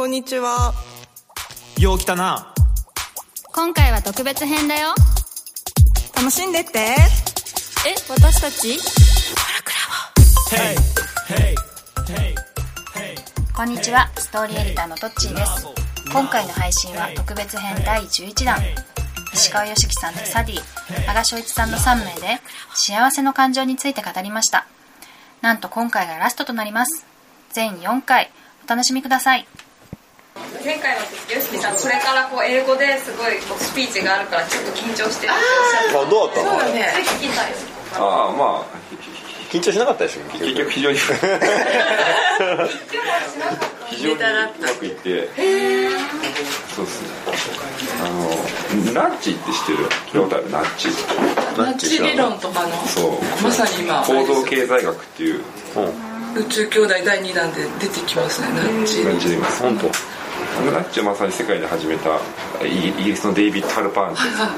こんにちは。よう来たな。今回は特別編だよ。楽しんでって。え、私たち？こんにちは、ストーリーエディターのトッチーです。今回の配信は特別編第11弾。石川良樹さんとサディ、羽賀翔一さんの3名で幸せの感情について語りました。なんと今回がラストとなります。全4回、お楽しみください。前回の時よしきさんこれからこう英語ですごいこうスピーチがあるからちょっと緊張してるっておっしゃってあどうだったの？たそれ聞きたいですああまあ緊張しなかったでしょ結局非常に非常にうまくいってそうですねあのナッチって知ってる？聞いたことあるナッチナナッチ理論とかのそう。まさに今構造経済学っていう。宇宙兄弟第2弾で出てきますねナッチ。ナッチ本当ナッチをまさに世界で始めたイギリスのデイビッド・ハルパーンってさんっ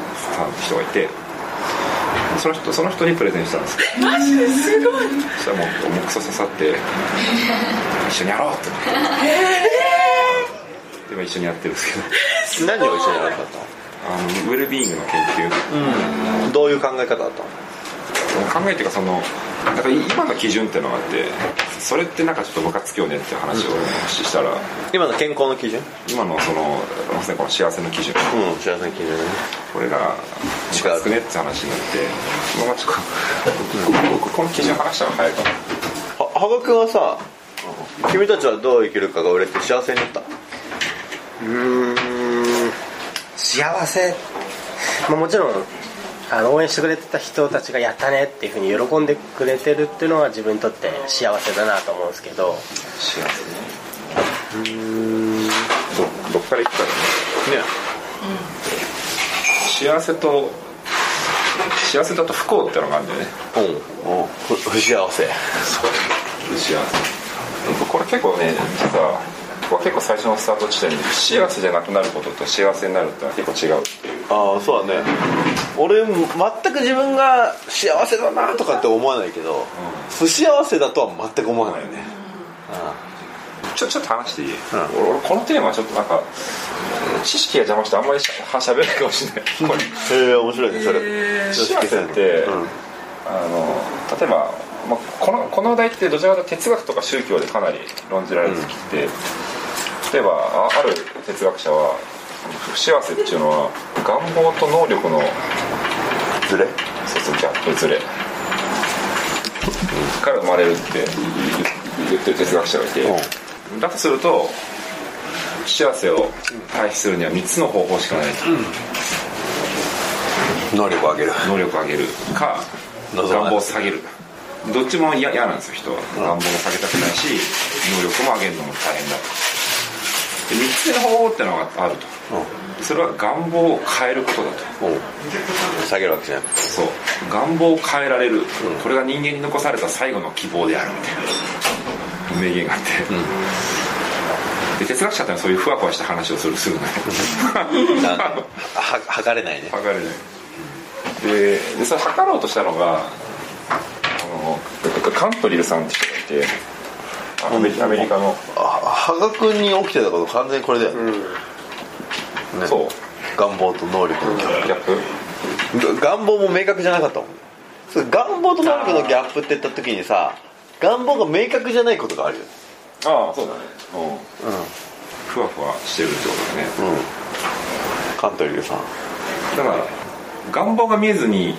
て人がいてその人その人にプレゼンしたんですマジですごい。そしたらもう重くそ刺さって一緒にやろうってでも一緒にやってるんですけど。何を一緒にやらなかっあのウェルビーイングの研究。たのどういう考え方だったの？考えっていうかそのなんか今の基準っていうのがあってそれってなんかちょっとムカつくよねって話をしたら今の健康の基準？今のそのまさにこの幸せの基準。うん幸せの基準ね。これがムカつくねって話になってまあちょっとここの基準話したら早いかなは羽賀君はさ君たちはどう生きるかが売れて幸せになった？うーん幸せ、まあ、もちろんあの応援してくれてた人たちがやったねっていうふうに喜んでくれてるっていうのは自分にとって幸せだなと思うんですけど。幸せ。ねどどっから行くかだね。ね幸せと幸せだと不幸ってのがあるんだよね。うん。う。んふ不幸せ。不幸せ。これ結構ね実は結構最初のスタート地点で不幸せじゃなくなることと幸せになるってのは結構違うっていう。ああそうだね俺全く自分が幸せだなとかって思わないけど、不幸せだとは全く思わないよね、ちょちょっと話していい、俺俺このテーマちょっとなんか知識が邪魔してあんまりしゃしゃべれないかもしれない。こえ面白いねそれ。幸せって、あの例えば、まあ、このこの話題ってどちらかというと哲学とか宗教でかなり論じられてきて、例えばあある哲学者は不幸せっていうのは願望と能力のずれそうそうギャップずれから生まれるって言ってる哲学者がいて、だとすると不幸せを回避するには3つの方法しかないと、能力を上げる。能力を上げる。か願望を下げる。どっちも嫌嫌なんですよ人は。願望を下げたくないし能力も上げるのも大変だで3つ目の方法ってのがあると、それは願望を変えることだと。うん。下げるわけじゃなくてそう。願望を変えられる、これが人間に残された最後の希望であるみたいな名言があって、で哲学者ってのはそういうふわふわした話をするするのね は測れないね。測れない。ででそれ測ろうとしたのがあのカントリルさんって人がいてアメリカの、あ羽賀君に起きてたこと完全にこれだよね,、ね。そう。願望と能力のギャップ。願望も明確じゃなかったもん。そう願望と能力のギャップって言った時にさ願望が明確じゃないことがあるよね。ああそうだね。うん、ふわふわしてるってことだね、うん。カントリーさん。だから願望が見えずに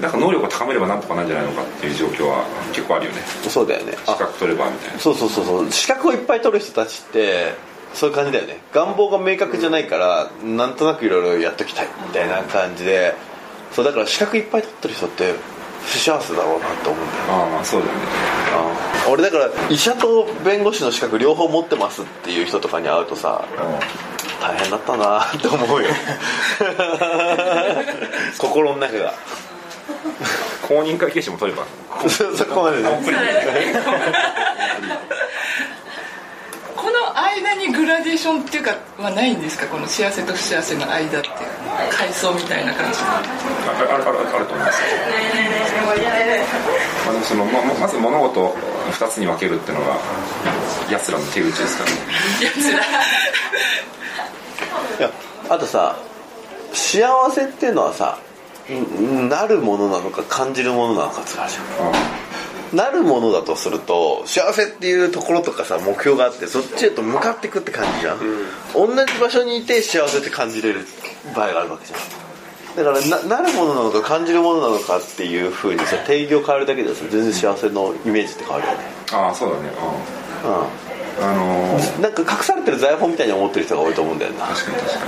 なんか能力を高めればなんとかなんじゃないのかっていう状況は結構あるよね。そうだよね。資格取ればみたいな。そうそうそうそう。資格をいっぱい取る人たちってそういう感じだよね。願望が明確じゃないから、なんとなくいろいろやっときたいみたいな感じで。そうだから資格いっぱい取ってる人って不幸せだろうなって思うんだよああまあそうだよね。あ俺だから医者と弁護士の資格両方持ってますっていう人とかに会うとさ大変だったなって思うよ。心の中が。公認会計士も取れば。そそこまでね この間にーションっていうかはないんですか？この幸せと不幸せの間っていう階層みたいな感じでああるあるあると思いますよ。まあでもそのまままず物事を2つに分けるっていうのがやつらの手口ですからね。いやあとさ幸せっていうのはさんなるものなのか感じるものなのかってあるじゃんなるものだとすると幸せっていうところとかさ目標があってそっちへと向かっていくって感じじゃん、同じ場所にいて幸せって感じれる場合があるわけじゃん。だからななるものなのか感じるものなのかっていうふうにさ定義を変えるだけでさ全然幸せのイメージって変わるよね。ああそうだね。うん。あのーなんか隠されてる財宝みたいに思ってる人が多いと思うんだよな。確かに確か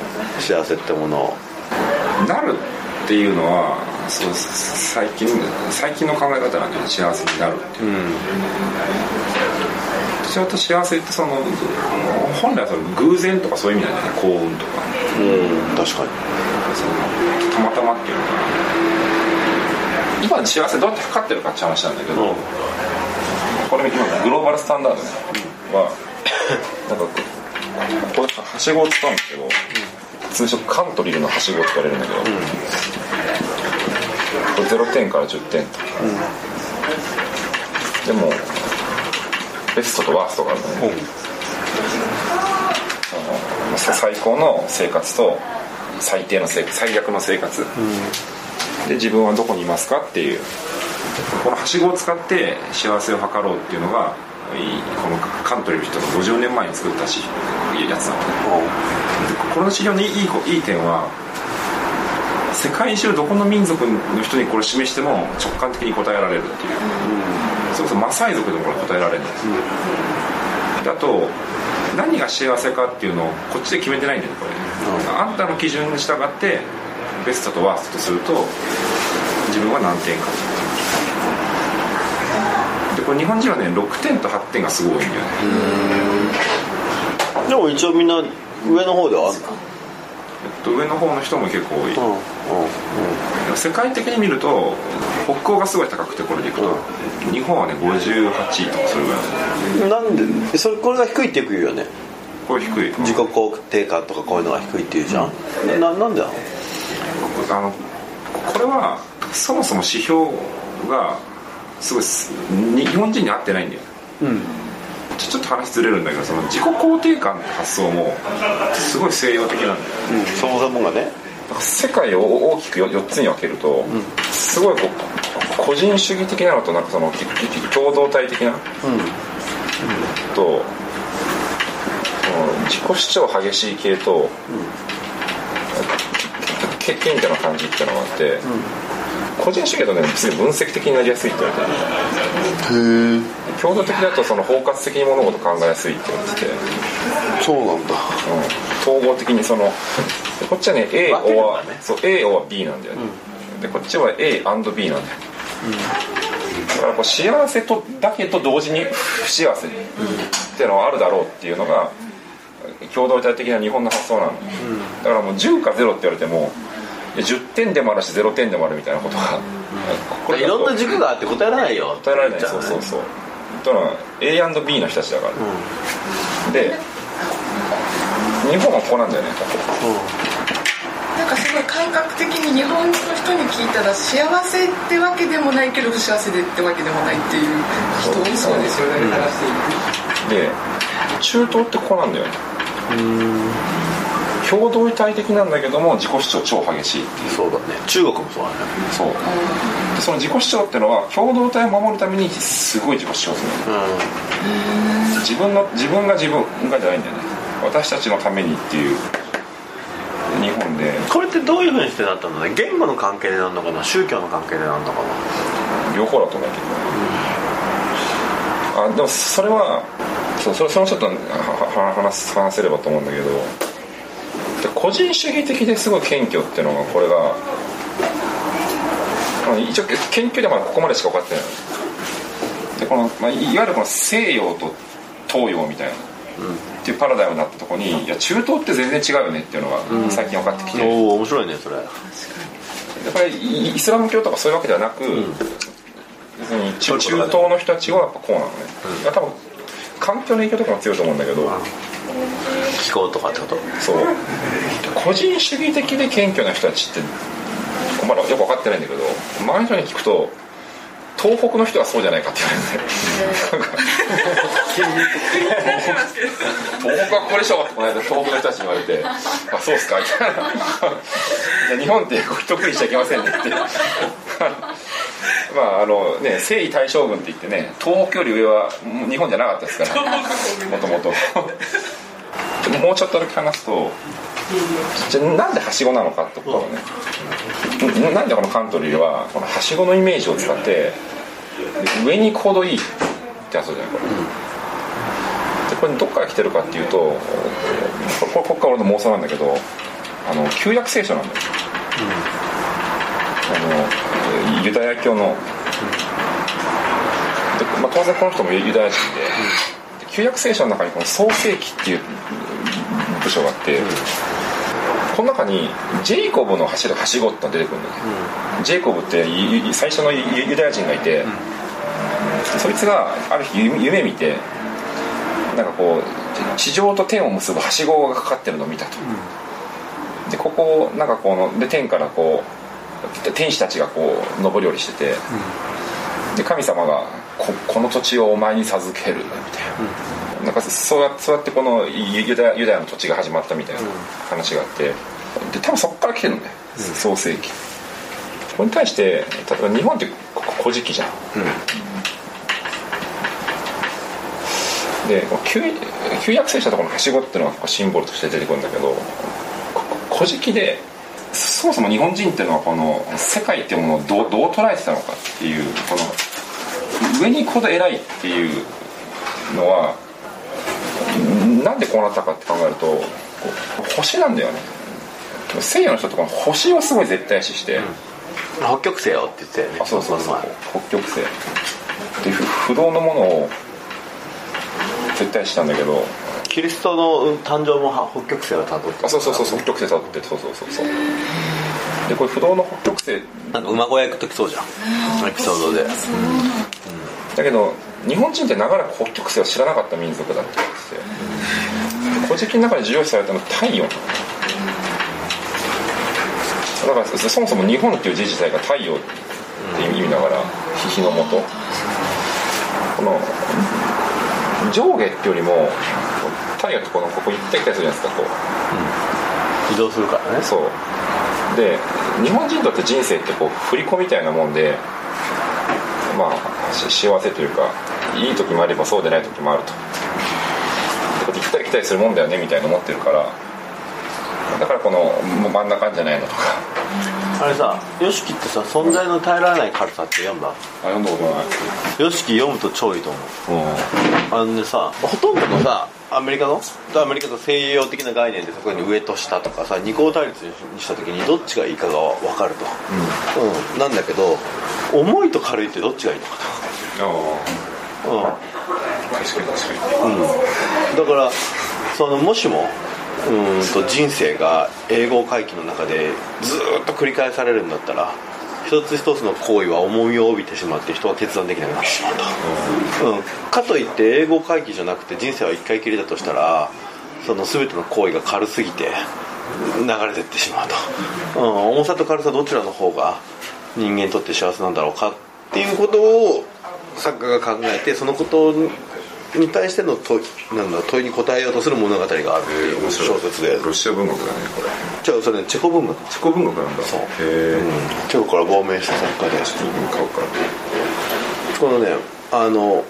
幸せってものを。になるっていうのはそう最近最近の考え方なん。だよね幸せになるっていううん。私は幸せってその本来はその偶然とかそういう意味なん。だよね幸運とかうん。確かにそのたまたまっていうのかな今の幸せどうやって測ってるかって話なん。だけど、これ今グローバルスタンダードはなん。かこれはしごを使うん。ですけど、通称カントリーのはしごって言われるん。だけど、0点から10点とか、でもベストとワーストがあるのね、その最高の生活と最低の生活最悪の生活、で自分はどこにいますかっていう。このはしごを使って幸せを図ろうっていうのがこのカントリーの人が50年前に作ったしやつなのねでこの資料のいいいい点は世界中どこの民族の人にこれ示しても直感的に答えられるっていう、それこそマサイ族でもこれ答えられるんです、であと何が幸せかっていうのをこっちで決めてないんだよねこれ、あんたの基準に従ってベストとワーストとすると自分は何点かでこれ日本人はね6点と8点がすごい多いんだよね。でも一応みんな上の方ではあるえっと上の方の人も結構多い、の世界的に見ると北欧がすごい高くてこれでいくと、日本はね58位とかそれぐらい。うんうんなんでそれこれが低いってよく言うよね。これ低い。自己肯定感とかこういうのが低いっていうじゃん、ななんでなの？あのこれはそもそも指標がすごい日本人に合ってないんだよ。うん。ちょちょっと話ずれるんだけどその自己肯定感って発想もすごい西洋的なんだよ。うん。そもそもがね世界を大きく 4, つに分けると、すごいこう個人主義的なのとなんかその共同体的な、と自己主張激しい系と、け謙虚な感じっていうのがあって、個人主義だとね分析的になりやすいって言われてる。へえ共同的だとその包括的に物事考えやすいって言われてて、そうなんだ。うん。統合的にそのでこっちはね A 分けるん or だねそう A or B なんだよね、でこっちは A&B なんだよ、だからこう幸せとだけど同時に不幸せっていうのはあるだろうっていうのが共同体的な日本の発想なの、だからもう10か0って言われてもいや10点でもあるし0点でもあるみたいなことが、これいろんな軸があって答えられないよ。答えられない。そうそうそうとのは A&B の人たちだから、で日本はこうなんだよね。なんかすごい感覚的に日本の人に聞いたら幸せってわけでもないけど不幸せでってわけでもないっていう人多そうですよね、話していで中東ってこうなんだよね共同体的なんだけども自己主張超激しいっていう。そうだね。中国もそうだね。そう。でその自己主張ってのは共同体を守るためにすごい自己主張する。の自分の自分が自分がじゃないんだよね。私たちのためにっていう。日本で。これってどういうふうにしてなったのね？言語の関係でなんのかな？宗教の関係でなんのかな？両方だと思うけど。あでもそれはそうそれそのちょっと話す話せればと思うんだけど。で個人主義的ですごい謙虚っていうのがこれが一応研究ではまだここまでしか分かってない。でこの、まあ、いいわゆるこの西洋と東洋みたいな、っていうパラダイムになったところにいや中東って全然違うよねっていうのが最近分かってきて、おお面白いねそれ。やっぱりイイスラム教とかそういうわけではなく、別に中中東の人たちはやっぱこうなのね、いや多分環境の影響とかも強いと思うんだけど、気候とかってこと？そう。個人主義的で謙虚な人たちってまだよく分かってないんだけど周りの人に聞くと東北の人はそうじゃないかって言われて。東北はこれでしょってこの間東北の人たちに言われて「あそうっすか」みたいな「じゃあ日本ってこれ得意しちゃいけませんね」って。まああのね征夷大将軍って言ってね東北より上は日本じゃなかったですから。もともともうちょっとだけ話すとじゃなんではしごなのかってことをねなんでこのカントリーはこのはしごのイメージを使って上に行くほどいいってやつじゃない？これ、でこれどっから来てるかっていうとこれここから俺の妄想なんだけどあの旧約聖書なんだよ、あのユダヤ教の、まあ、当然この人もユダヤ人,、で。旧約聖書の中にこの創世記っていう部署があって、この中にジェイコブの走るはしごってのが出てくるんだよね、ジェイコブってゆ最初のユユダヤ人がいて、そいつがある日夢夢見てなんかこう地上と天を結ぶはしごがかかってるのを見たと、でここなんかこので天からこう天使たちがこう上り下りしてて、で神様がここの土地をお前に授けるみたいな、なんかそうやってこのユユダヤユダヤの土地が始まったみたいな話があって。で多分そこから来てるんだよ、創世紀これに対して例えば日本ってこ古事記じゃん、で旧旧約聖書とこのはしごっていうのがシンボルとして出てくるんだけどここ古事記でそもそも日本人っていうのはこの世界っていうものをどうどう捉えてたのかっていうこの上に行くほど偉いっていうのはなんでこうなったかって考えると星なんだよね。西洋の人とかも星をすごい絶対視して、北極星よって言ってたよね。あそうそうそう。北極星。で不不動のものを絶対したんだけど。前キリストの誕生もは北極星をたどってあそうそうそうそう北極星たどってそうそうそう。そうでこれ不動の北極星。なんか馬小屋行く時そうじゃん。エピソードでだけど日本人って長らく北極星を知らなかった民族だって言ってて古事記の中で重要視されたのは太陽。だからそそもそも日本っていう字自体が太陽っていう意味だから日の元この上下っていうよりも太陽ってこのここ行ったり来たりするじゃないですかこう。移動するからね。そう。で日本人にとって人生ってこう振り子みたいなもんでまあし幸せというかいい時もあればそうでない時もあると。行ったり来たりするもんだよねみたいな思ってるから。だからこの真ん中じゃないのとか。あれさ YOSHIKI ってさ存在の耐えられない軽さって読んだ？あ読んだことない。YOSHIKI 読むと超いいと思う。あのねさほとんどのさアメリカの？アメリカと西洋的な概念でそこに上と下とかさ二項対立にした時にどっちがいいかが分かると、うん。なんだけど重いと軽いってどっちがいいのかあと、うん、あ確かに確かにだからそのもしもうんと人生が英語回帰の中でずっと繰り返されるんだったら一つ一つの行為は重みを帯びてしまって人は決断できなくなってしまうと、うん、かといって英語回帰じゃなくて人生は一回きりだとしたらその全ての行為が軽すぎて流れていってしまうと、うん、重さと軽さどちらの方が人間にとって幸せなんだろうかっていうことを作家が考えてそのことに対しての問いなんだ問いに答えようとする物語があるっていう小説で。ロシア文学だねこれ。じゃあそれねチェコ文学チェコ文学なんだ。そう。へえ。チェコから亡命した作家で買う。かこのねあの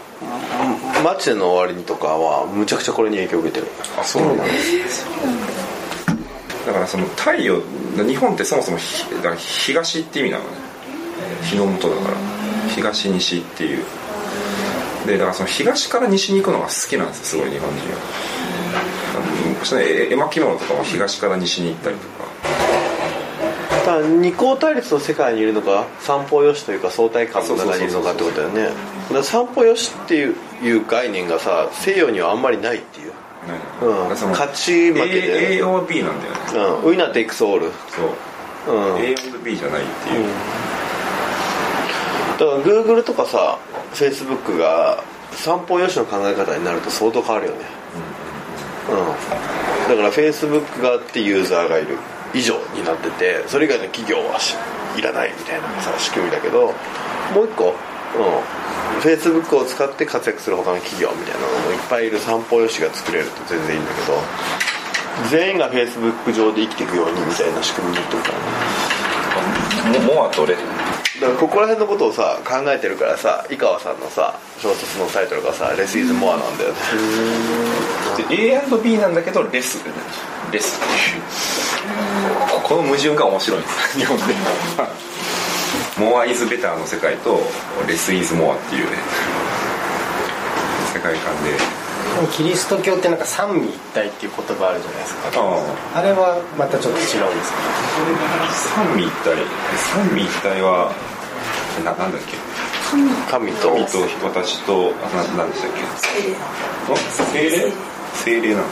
「マチネの終わりに」とかはむちゃくちゃこれに影響を受けてる。あそうなんだ。だからその太陽日本ってそもそもひだから東って意味なのね。日の元だから。東西っていうでだからその東から西に行くのが好きなんですよすごい日本人は。絵絵巻物とかも東から西に行ったりとか。だから二項対立の世界にいるのか三方よしというか相対感の中にいるのかってことだよね。三方よしっていういう概念がさ西洋にはあんまりないっていう、うん、勝ち負けで、A, A は B なんだよね。うん、ウィナーテイクスオール。そう、うん。A and B じゃないっていう、だから Google とかさ Facebook が三方よしの考え方になると相当変わるよね。うん、だから Facebook がってユーザーがいる。以上になっててそれ以外の企業はしいらないみたいなさ仕組みだけどもう一個フェイスブックを使って活躍する他の企業みたいなのもいっぱいいる。散歩よしが作れると全然いいんだけど全員がフェイスブック上で生きていくようにみたいな仕組みになってるからね。モアとレだからここら辺のことをさ考えてるからさ井川さんのさ小説のタイトルがさ「レス・イズ・モア」なんだよね。で A&B なんだけどレス。レスっていう。この矛盾が面白い。んです日本で。モア・イズ・ベターの世界とレス・イズ・モアっていうね。世界観で。キリスト教ってなんか三位一体っていう言葉あるじゃないですか。あ。あれはまたちょっと違うんですか？三位一体。三位一体はななんだっけ？神と。神と私とあななんでしたっけ？精霊精霊？なの。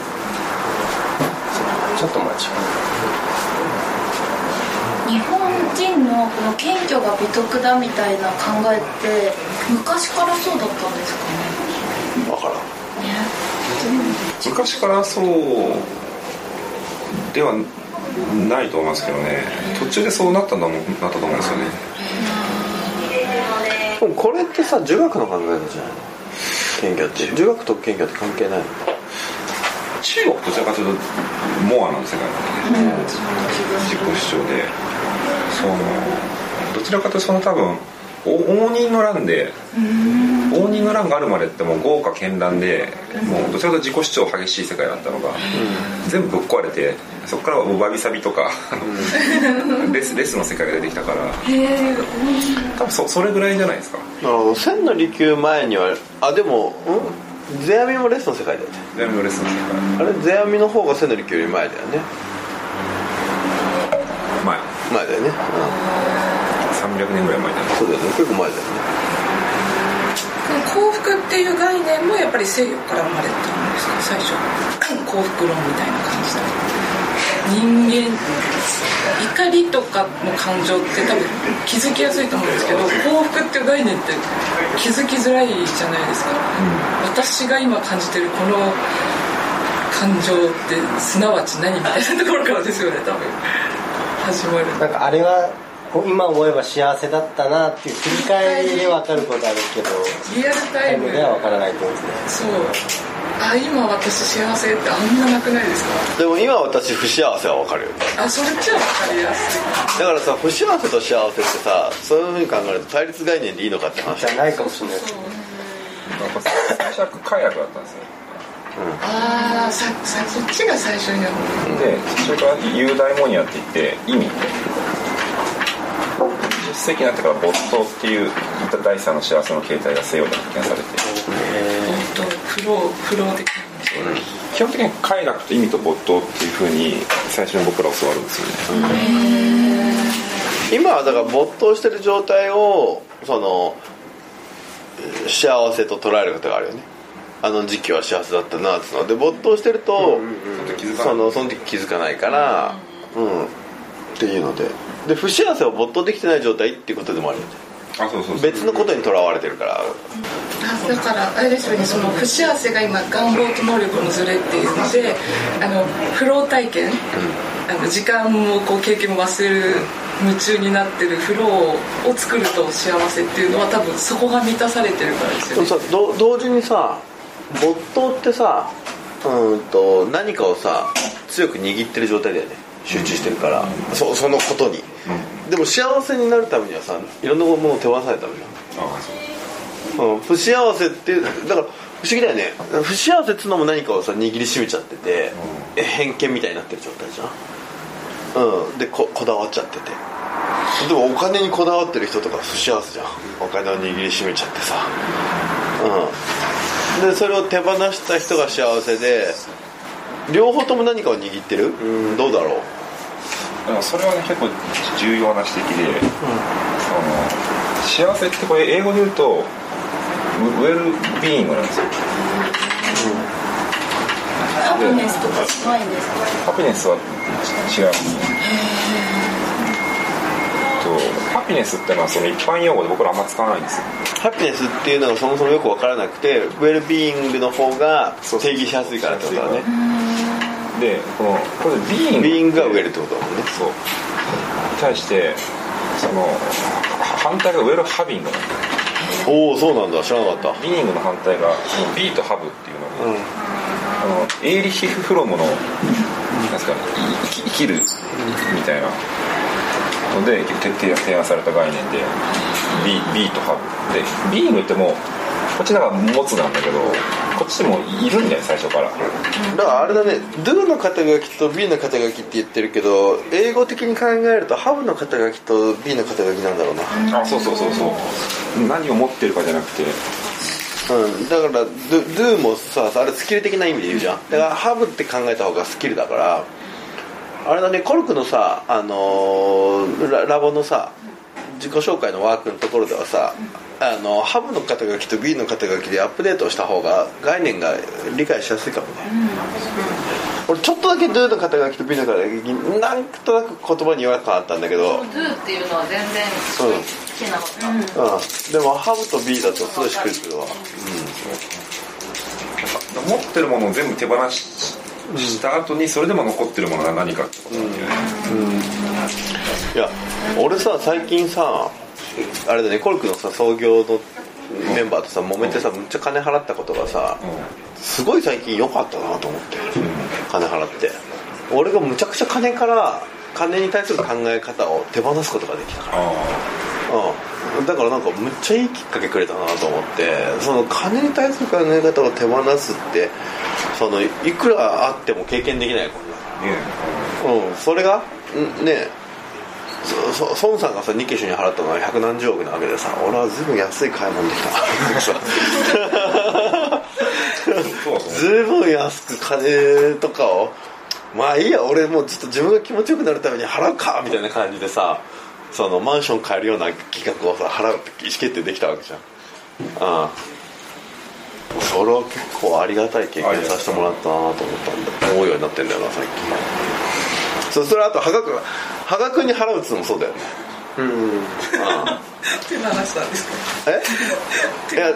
ちょっと待ち。日本人のこの謙虚が美徳だみたいな考えって昔からそうだったんですかね？分からん。昔からそうではないと思いますけどね。途中でそうなったんだもんなったと思うんですよねでもこれってさ儒学の考え方じゃないの謙虚って儒学と謙虚って関係ないの？中国どちらかというとモアの世界なんで、ね。自己主張で。そのどちらかというとその多分お応仁の乱で応仁の乱があるまでってもう豪華絢爛でもうどちらかと自己主張激しい世界だったのが、全部ぶっ壊れてそこからはわびさびとか、あのレスレスの世界が出てきたから。多分そそれぐらいじゃないですか。なるほど。千の利休前にはあでもん？世阿弥もレスの世界だよね。全部レスの世界。あれ？世阿弥の方が千の利休より前だよね。前。前だよね、300年ぐらい前だうん、そうだよね。結構前だよね幸福っていう概念もやっぱり西洋から生まれたんですか？最初。幸福論みたいな感じで人間怒りとかの感情って多分気づきやすいと思うんですけど幸福っていう概念って気づきづらいじゃないですか、私が今感じてるこの感情ってすなわち何みたいなところからですよね多分。始まる。なんかあれは今思えば幸せだったなっていう振り返りで分かることあるけどリアルタイム。では分からないってことですね。そう。あ今私幸せってあんななくないですか？でも今私不幸せは分かるよあそれじゃ分かりやすい。だからさ不幸せと幸せってさそういうふうに考えると対立概念でいいのかって話。じゃないかもしれないですなんか最初は快楽だったんですよ。ああささそっちが最初にあるでそれからユーダイモニアって言って意味20世紀になってから没頭っていう第三の幸せの形態が西洋で発見されて本当フローフロー的基本的に快楽と意味と没頭っていうふうに最初に僕ら教わるん。ですよね、今はだから没頭してる状態をそのえー幸せと捉えることがあるよねあの時期は幸せだったなっていうので没頭してると、その時気づかないからうん、っていうのでで不幸せを没頭できてない状態っていうことでもあるあそうそうそう。別のことにとらわれてるから。あだからあれですよねその不幸せが今願望と能力のズレっていうのであのフロー体験、あの時間もこう経験も忘れる夢中になってるフローを作ると幸せっていうのは多分そこが満たされてるからですよね。同時にさ没頭ってさうんと何かをさ強く握ってる状態だよね。集中してるから、そそのことに、でも幸せになるためにはさいろんなものを手放さないとダメじあそう。ゃん、うん、不幸せってだから不思議だよね。不幸せっつうのも何かをさ握りしめちゃってて、え偏見みたいになってる状態じゃん。うん。でここだわっちゃってて。でもお金にこだわってる人とか不幸せじゃん。お金を握りしめちゃってさ。うん。でそれを手放した人が幸せで両方とも何かを握ってる、どうだろう？でもそれはね結構重要な指摘で、その幸せってこれ英語で言うとウウェルビーイングなんですよ。ハピネスとか近いんですか？ハピネスは違いますとハピネスってのはその一般用語で僕らあんま使わないんですよ。ハピネスっていうのがそもそもよく分からなくてウェルビーイングの方が定義しやすいからってことだねでこのこれでビーイン。グビーイングがウェルってことだもんね。そう。に対してその反対がウェルハビングなんだおおそうなんだ。知らなかった。ビーイングの反対がビーとハブっていうの。で、あのエーリヒ・フロムのなんですか生き生きるみたいな。ので徹底提案された概念でビビーとハブでビーイングってもうこっちなんか持つなんだけどこっちでもいるんだよ最初から。だからあれだね Do の肩書きと B の肩書きって言ってるけど英語的に考えるとハブの肩書きと B の肩書きなんだろうな。あそうそうそうそう。何を持ってるかじゃなくて。うん、だから Do, Do もさあれスキル的な意味で言うじゃん。だからハブって考えた方がスキルだからあれだねコルクのさ、あのーララボのさ自己紹介のワークのところではさあのハブの肩書きと B の肩書きでアップデートをした方が概念が理解しやすいかもね、俺ちょっとだけ Do の肩書きと B の肩書きなんとなく言葉に違和感あったんだけど、うん、Do っていうのは全然聞けなかった、でもハブと B だとすごいしっくりするわ、持ってるものを全部手放しした後にそれでも残ってるものが何かってことなんだよね、いや俺さ最近さあれだねコルクのさ創業のメンバーとさ揉めてさむっちゃ金払ったことがさすごい最近良かったなと思って。金払って。俺がむちゃくちゃ金から金に対する考え方を手放すことができたから。うん、だからなんかむっちゃいいきっかけくれたなと思って。その金に対する考え方を手放すってそのいくらあっても経験できないことだうん。それがんねそそ孫さんがさ日経主に払ったのは百何十億なわけでさ俺は随分安い買い物できた。な随分安く金とかをまあいいや俺もうちょっと自分が気持ちよくなるために払うかみたいな感じでさそのマンション買えるような企画をさ払うって意思決定できたわけじゃん。ああ。それは結構ありがたい経験させてもらったなと思ったんだ思うようになってんだよな最近。そそれあと羽賀君羽賀君に払うっつうのもそうだよね。うん。あ手放したんですか？え？いや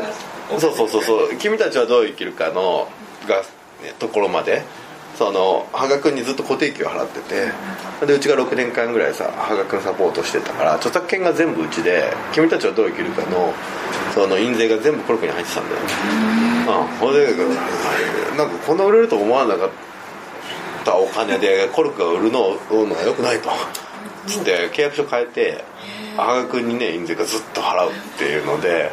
そうそうそうそう。君たちはどう生きるかのが、ね、ところまで。その羽賀君にずっと固定給を払ってて。でうちが6年間ぐらいさ羽賀君サポートしてたから著作権が全部うちで君たちはどう生きるかのその印税が全部コルクに入ってたんだよ。うん。ほんでなんかこんな売れると思わなかったお金でコルクが売るののがよくないと。つって契約書変えて羽賀君にね印税がずっと払うっていうので。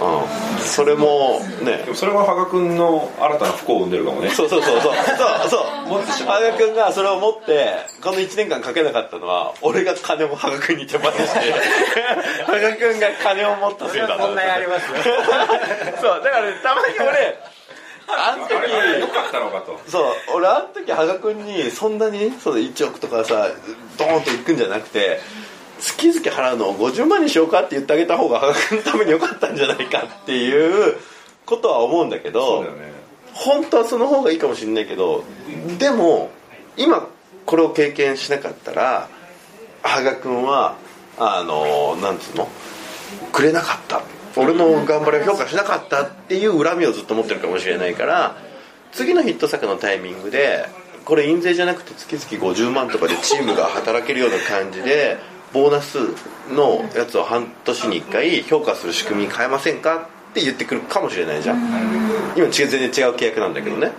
うん、それもね。でもそれは羽賀君の新たな不幸を生んでるかもね。そうそうそうそう。そう。そう。羽賀君がそれを持ってこの1年間かけなかったのは俺が金を羽賀君に手放して 羽賀君が金を持ったせいだそんなやります？そう。だからねたまに俺あの時よかったのかと。そう俺あの時羽賀君にそんなにそう1億とかさドーンといくんじゃなくて月々払うのを50万にしようかって言ってあげた方が羽賀君のためによかったんじゃないかっていうことは思うんだけどそうだよね。本当はその方がいいかもしれないけどでも今これを経験しなかったら羽賀君はあのなんつうの？くれなかった俺の頑張りを評価しなかったっていう恨みをずっと持ってるかもしれないから次のヒット作のタイミングでこれ印税じゃなくて月々50万とかでチームが働けるような感じでボーナスのやつを半年に1回評価する仕組みに変えませんかって言ってくるかもしれないじゃん。今全然違う契約なんだけどね。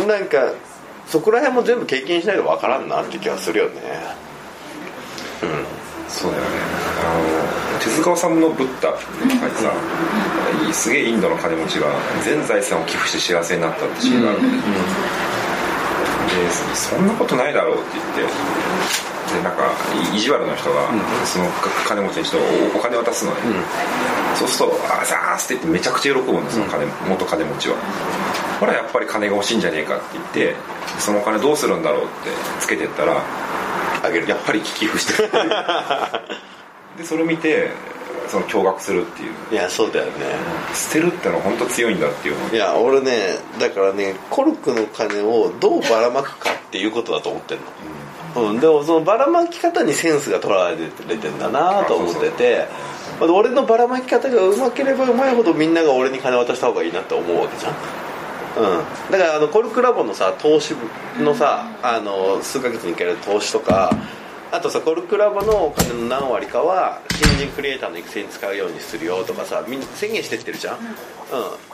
うん。なんかそこら辺も全部経験しないと分からんなって気がするよね。うん。そうだよね。あの手塚治虫の「ブッダ」って書いてさすげえインドの金持ちが全財産を寄付して幸せになったってシーンがあるんで,、でそんなことないだろうって言って。でなんか意地悪な人がその金持ちに人お金渡すのね、そうすると「あざーす」って言ってめちゃくちゃ喜ぶんですその金元金持ちは。ほらやっぱり金が欲しいんじゃねえかって言ってそのお金どうするんだろうってつけてったらあげる。やっぱり寄付してる でそれを見てその驚愕するっていう。いやそうだよね。捨てるってのは本当強いんだっていう。のいや俺ねだからねコルクの金をどうばらまくかっていうことだと思ってんの、うん、でもそのばらまき方にセンスが取られてんだなと思ってて。俺のばらまき方がうまければうまいほどみんなが俺に金渡した方がいいなって思うわけじゃん。うん、だからあのコルクラボのさ投資のさあの数ヶ月に1回やる投資とかあとさコルクラボのお金の何割かは新人クリエイターの育成に使うようにするよとかさみんな宣言してってるじゃん、うん、うん、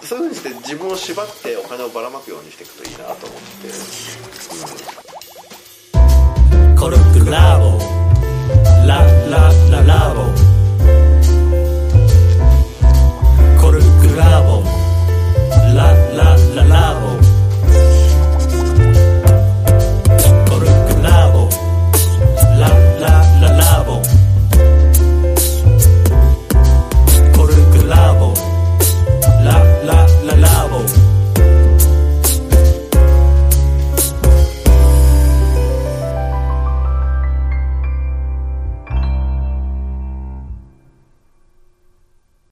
そういうふうにして自分を縛ってお金をばらまくようにしていくといいなと思って、うん、コルクラボ。ララララボ。コルクラボ。